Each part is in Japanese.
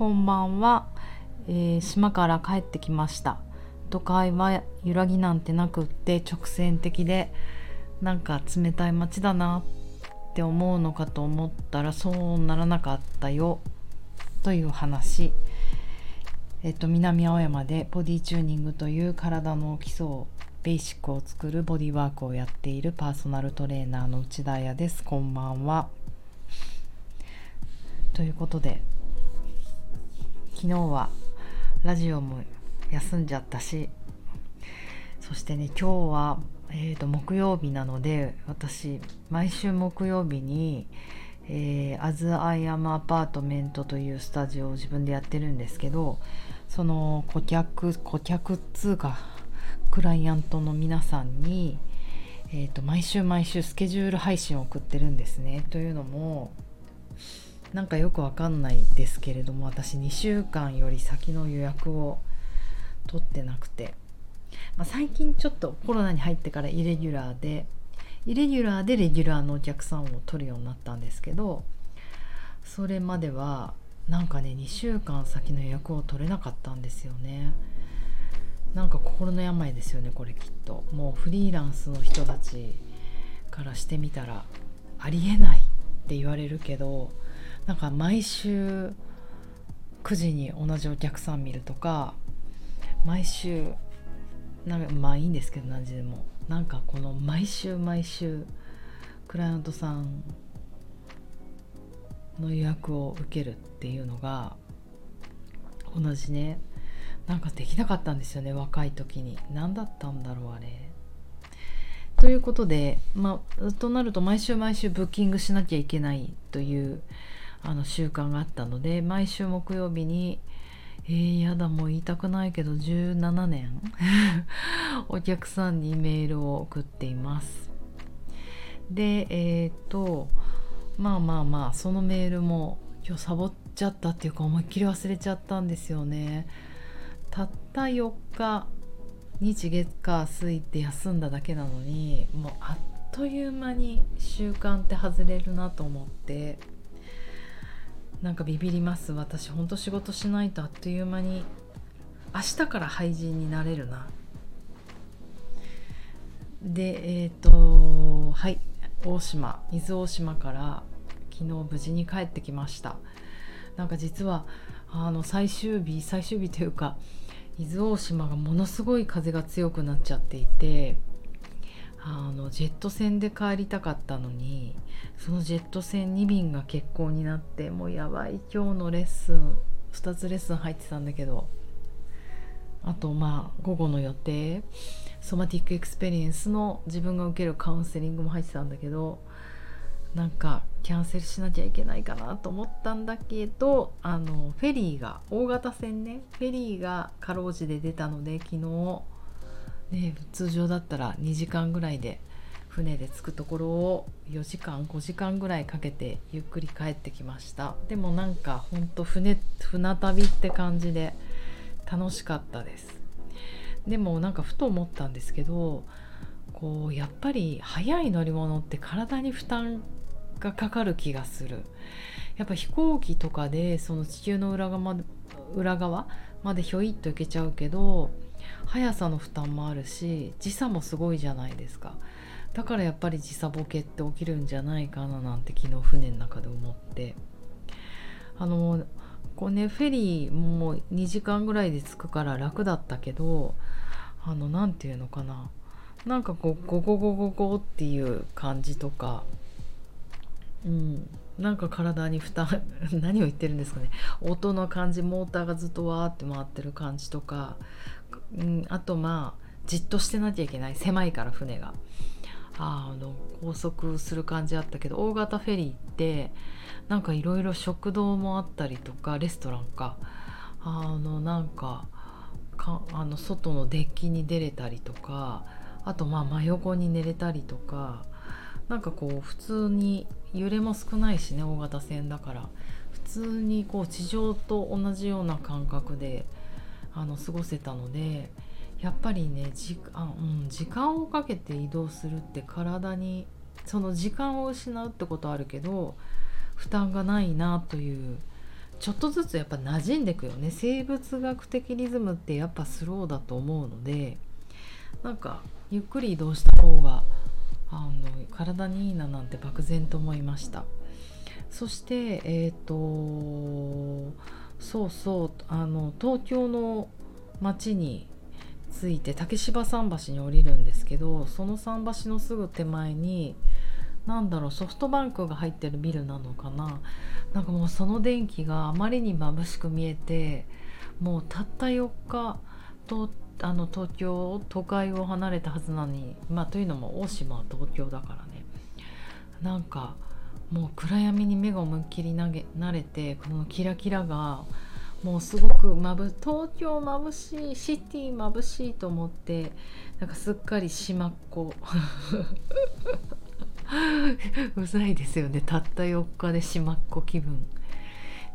こんばんは、えー、島から帰ってきました。都会は揺らぎなんてなくって直線的でなんか冷たい街だなって思うのかと思ったらそうならなかったよ。という話。えっと南青山でボディチューニングという体の基礎ベーシックを作るボディワークをやっているパーソナルトレーナーの内田彩です。こんばんは。ということで昨日はラジオも休んじゃったしそしてね今日は、えーと、木曜日なので私毎週木曜日に「えー、As I Am Apartment」というスタジオを自分でやってるんですけどその顧客顧客っつうかクライアントの皆さんに、えーと毎週毎週スケジュール配信を送ってるんですね。というのもなんかよくわかんないですけれども私2週間より先の予約を取ってなくて、まあ、最近ちょっとコロナに入ってからイレギュラーでイレギュラーでレギュラーのお客さんを取るようになったんですけどそれまではなんかね2週間先の予約を取れなかったんですよね。なんか心の病ですよねこれきっと。もうフリーランスの人たちからしてみたらありえないって言われるけどなんか毎週9時に同じお客さん見るとか毎週なまあいいんですけど何時でもなんかこの毎週毎週クライアントさんの予約を受けるっていうのが同じね。なんかできなかったんですよね若い時に。何だったんだろうあれ。ということでまあとなると毎週毎週ブッキングしなきゃいけないというあの習慣があったので毎週木曜日にえー、やだもう言いたくないけど17年 お客さんにメールを送っています。でえっ、とまあまあまあそのメールも今日サボっちゃったっていうか思いっきり忘れちゃったんですよね。たった4日日月火水って休んだだけなのにもうあっという間に習慣って外れるなと思って。なんかビビります。私ほんと仕事しないとあっという間に明日から廃人になれるな。でえっ、ー、とはい。大島伊豆大島から昨日無事に帰ってきました。なんか実はあの最終日最終日というか伊豆大島がものすごい風が強くなっちゃっていてジェット船で帰りたかったのにそのジェット船2便が欠航になってもうやばい今日のレッスン2つレッスン入ってたんだけどあとまあ午後の予定ソマティックエクスペリエンスの自分が受けるカウンセリングも入ってたんだけどなんかキャンセルしなきゃいけないかなと思ったんだけどあのフェリーが大型船ねフェリーがかろうじで出たので昨日。ね、通常だったら2時間ぐらいで船で着くところを4時間5時間ぐらいかけてゆっくり帰ってきました。でもなんかほんと船船旅って感じで楽しかったです。でもなんかふと思ったんですけどこうやっぱり速い乗り物って体に負担がかかる気がする。やっぱ飛行機とかでその地球の裏側裏側までひょいっと行けちゃうけど速さの負担もあるし時差もすごいじゃないですか。だからやっぱり時差ボケって起きるんじゃないかななんて昨日船の中で思って。あのこうねフェリーもう2時間ぐらいで着くから楽だったけどあの何て言うのかな。なんかこうゴゴゴゴゴっていう感じとか。うん。なんか体に負担 何を言ってるんですかね。音の感じモーターがずっとわーって回ってる感じとか。うん、あとまあじっとしてなきゃいけない。狭いから船が。あの高速する感じあったけど大型フェリーってなんかいろいろ食堂もあったりとかレストランか。あのなんかかあの外のデッキに出れたりとかあとまあ真横に寝れたりとかなんかこう普通に揺れも少ないしね大型船だから。普通にこう地上と同じような感覚であの過ごせたのでやっぱりね時間,、うん、時間をかけて移動するって体にその時間を失うってことあるけど負担がないなというちょっとずつやっぱ馴染んでいくよね。生物学的リズムってやっぱスローだと思うのでなんかゆっくり移動した方があの体にいいななんて漠然と思いました。そしてえっ、ー、とそうそうあの東京の街に着いて竹芝桟橋に降りるんですけどその桟橋のすぐ手前に何だろうソフトバンクが入ってるビルなのかな。なんかもうその電気があまりに眩しく見えてもうたった4日とあの東京都会を離れたはずなのにまあというのも大島は東京だからね。なんかもう暗闇に目が思いっきり投げ慣れてこのキラキラがもうすごくまぶ東京眩しいシティ眩しいと思ってなんかすっかり島っ子 うざいですよね。たった4日で島っ子気分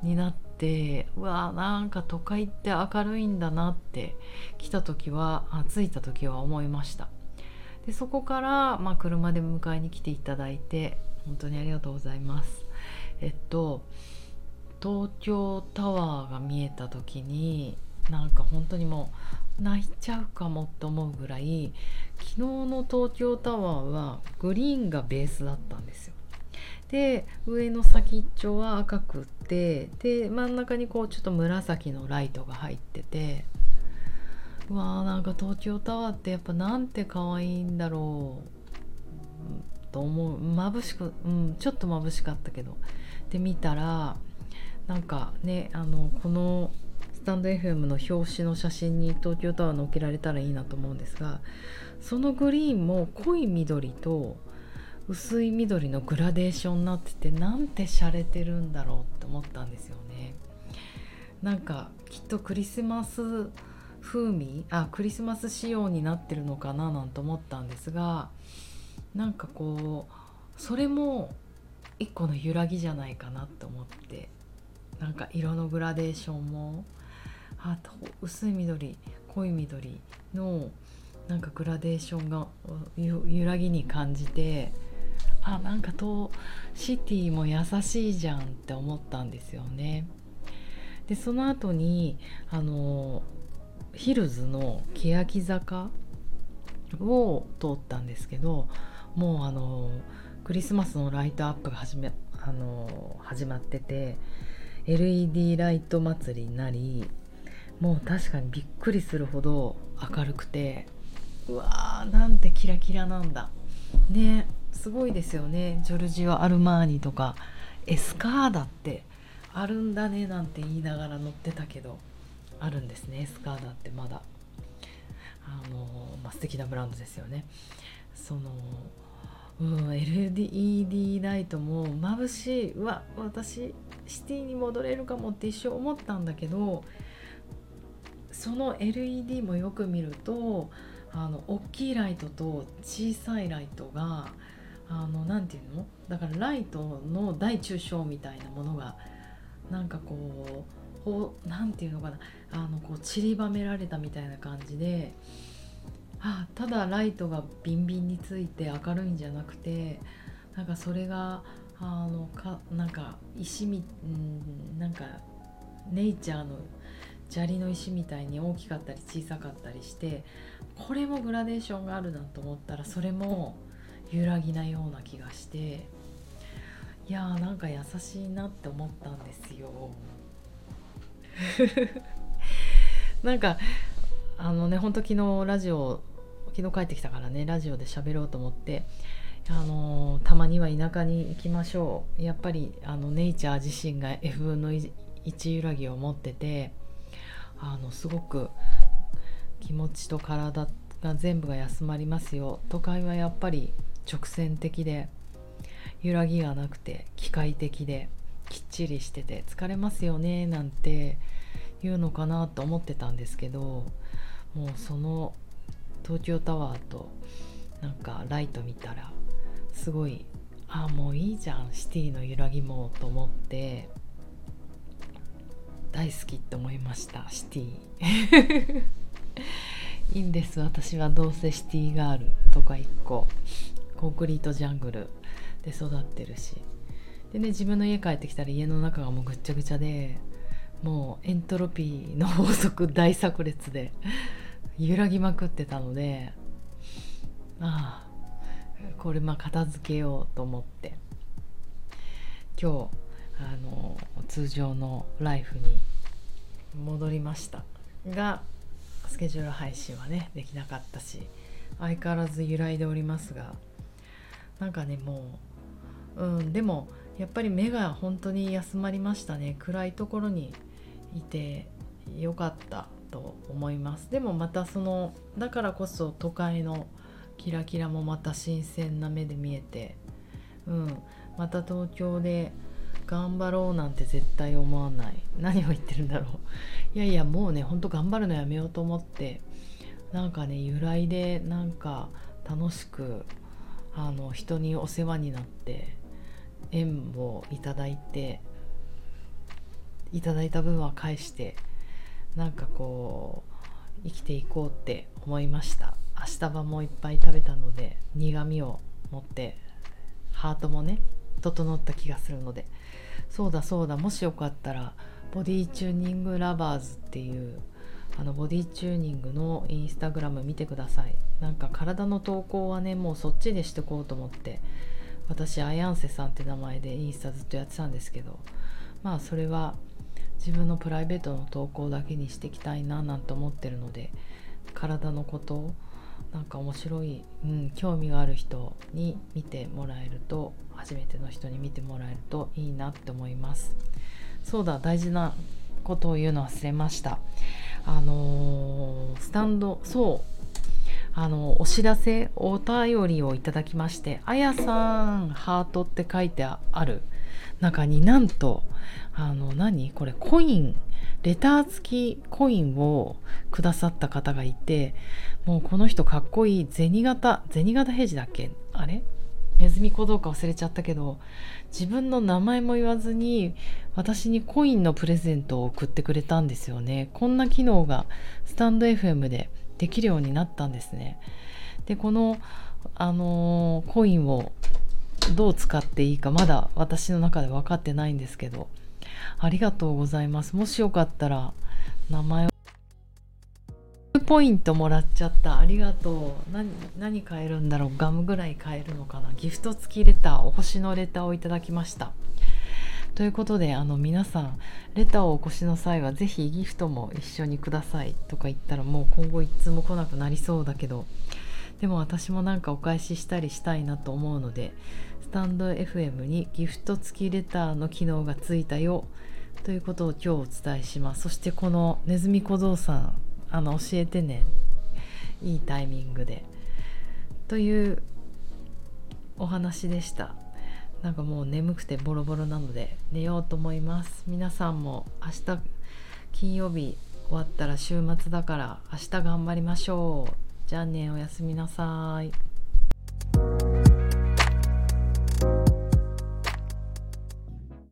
になって。うわなんか都会って明るいんだなって。来た時は着いた時は思いました。でそこから、まあ、車で迎えに来ていただいて本当にありがとうございます。えっと東京タワーが見えた時になんか本当にもう泣いちゃうかもと思うぐらい昨日の東京タワーはグリーンがベースだったんですよ。で上の先っちょは赤くってで真ん中にこうちょっと紫のライトが入っててうわーなんか東京タワーってやっぱなんて可愛いんだろうと思う眩しくうんちょっと眩しかったけどで見たらなんかねあのこのスタンド FM の表紙の写真に東京タワー載っけられたらいいなと思うんですがそのグリーンも濃い緑と薄い緑のグラデーションになっててなんて洒落てるんだろうって思ったんですよね。なんかきっとクリスマス風味あクリスマス仕様になってるのかななんて思ったんですがなんかこうそれも一個の揺らぎじゃないかなと思ってなんか色のグラデーションもあと薄い緑濃い緑のなんかグラデーションが揺らぎに感じてあなんかとシティも優しいじゃんって思ったんですよね。でその後にあのヒルズの欅坂を通ったんですけどもうあのクリスマスのライトアップが始めあの始まってて LED ライト祭りになりもう確かにびっくりするほど明るくてうわーなんてキラキラなんだ。ねすごいですよね。ジョルジオ・アルマーニとかエスカーダってあるんだねなんて言いながら乗ってたけどあるんですねエスカーダってまだ。あの、まあ、素敵なブランドですよね。そのうん、LED ライトも眩しい。うわ私シティに戻れるかもって一生思ったんだけどその LED もよく見るとあの大きいライトと小さいライトが何て言うの？だからライトの大中小みたいなものがなんかこう何て言うのかな？あのこう散りばめられたみたいな感じであただライトがビンビンについて明るいんじゃなくてなんかそれがあのかなんか石みんなんかネイチャーの砂利の石みたいに大きかったり小さかったりしてこれもグラデーションがあるなと思ったらそれも揺らぎなような気がしていやーなんか優しいなって思ったんですよ。なんかあのねほんと昨日ラジオ昨日帰ってきたからねラジオで喋ろうと思ってあのたまには田舎に行きましょう。やっぱりあのネイチャー自身が F 分の1揺らぎを持っててあのすごく気持ちと体が全部が休まりますよ。都会はやっぱり直線的で揺らぎがなくて機械的できっちりしてて疲れますよねなんて言うのかなと思ってたんですけどもうその東京タワーとなんかライト見たらすごいあもういいじゃんシティの揺らぎもと思って大好きって思いましたシティ。いいんです私はどうせシティガールとか1個コンクリートジャングルで育ってるし。でね自分の家帰ってきたら家の中がもうぐっちゃぐちゃでもうエントロピーの法則大炸裂で揺らぎまくってたのでああこれまあ片付けようと思って。今日あの通常のライフに戻りました。がスケジュール配信はねできなかったし相変わらず揺らいでおりますがなんかねもううんでもやっぱり目が本当に休まりましたね。暗いところにいてよかったと思います。でもまたそのだからこそ都会のキラキラもまた新鮮な目で見えてうん。また東京で頑張ろうなんて絶対思わない。何を言ってるんだろう。いやいやもうねほんと頑張るのやめようと思ってなんかね由来でなんか楽しくあの人にお世話になって縁をいただいていただいた分は返してなんかこう生きていこうって思いました。明日晩もいっぱい食べたので苦みを持ってハートもね整った気がするので。そうだそうだもしよかったらボディチューニングラバーズっていうあのボディチューニングのインスタグラム見てください。なんか体の投稿はねもうそっちでしてこうと思って私アヤンセさんって名前でインスタずっとやってたんですけどまあそれは自分のプライベートの投稿だけにしていきたいななんて思ってるので体のことをなんか面白い、うん、興味がある人に見てもらえると初めての人に見てもらえるといいなって思います。そうだ大事なことを言うの忘れました。あのー、スタンドそう。あのお知らせお便りをいただきまして「あやさんハート」って書いてある中になんとあの何？これコイン。レター付きコインをくださった方がいてもうこの人かっこいい銭形銭形平次だっけ？あれ？ネズミ子どうか忘れちゃったけど自分の名前も言わずに私にコインのプレゼントを送ってくれたんですよね。こんな機能がスタンド FM でできるようになったんですね。でこのあのー、コインをどう使っていいかまだ私の中で分かってないんですけどありがとうございます。もしよかったら名前をポイントもらっちゃった。ありがとう。何何買えるんだろう。ガムぐらい買えるのかな。ギフト付きレターお星のレターをいただきました。ということであの皆さんレターをお越しの際は是非ギフトも一緒にくださいとか言ったらもう今後いつも来なくなりそうだけどでも私もなんかお返ししたりしたいなと思うのでスタンド FM にギフト付きレターの機能がついたよということを今日お伝えします。そしてこのネズミ小僧さんあの教えてねいいタイミングでというお話でした。なんかもう眠くてボロボロなので寝ようと思います。皆さんも明日金曜日終わったら週末だから明日頑張りましょう。じゃあねおやすみなさい。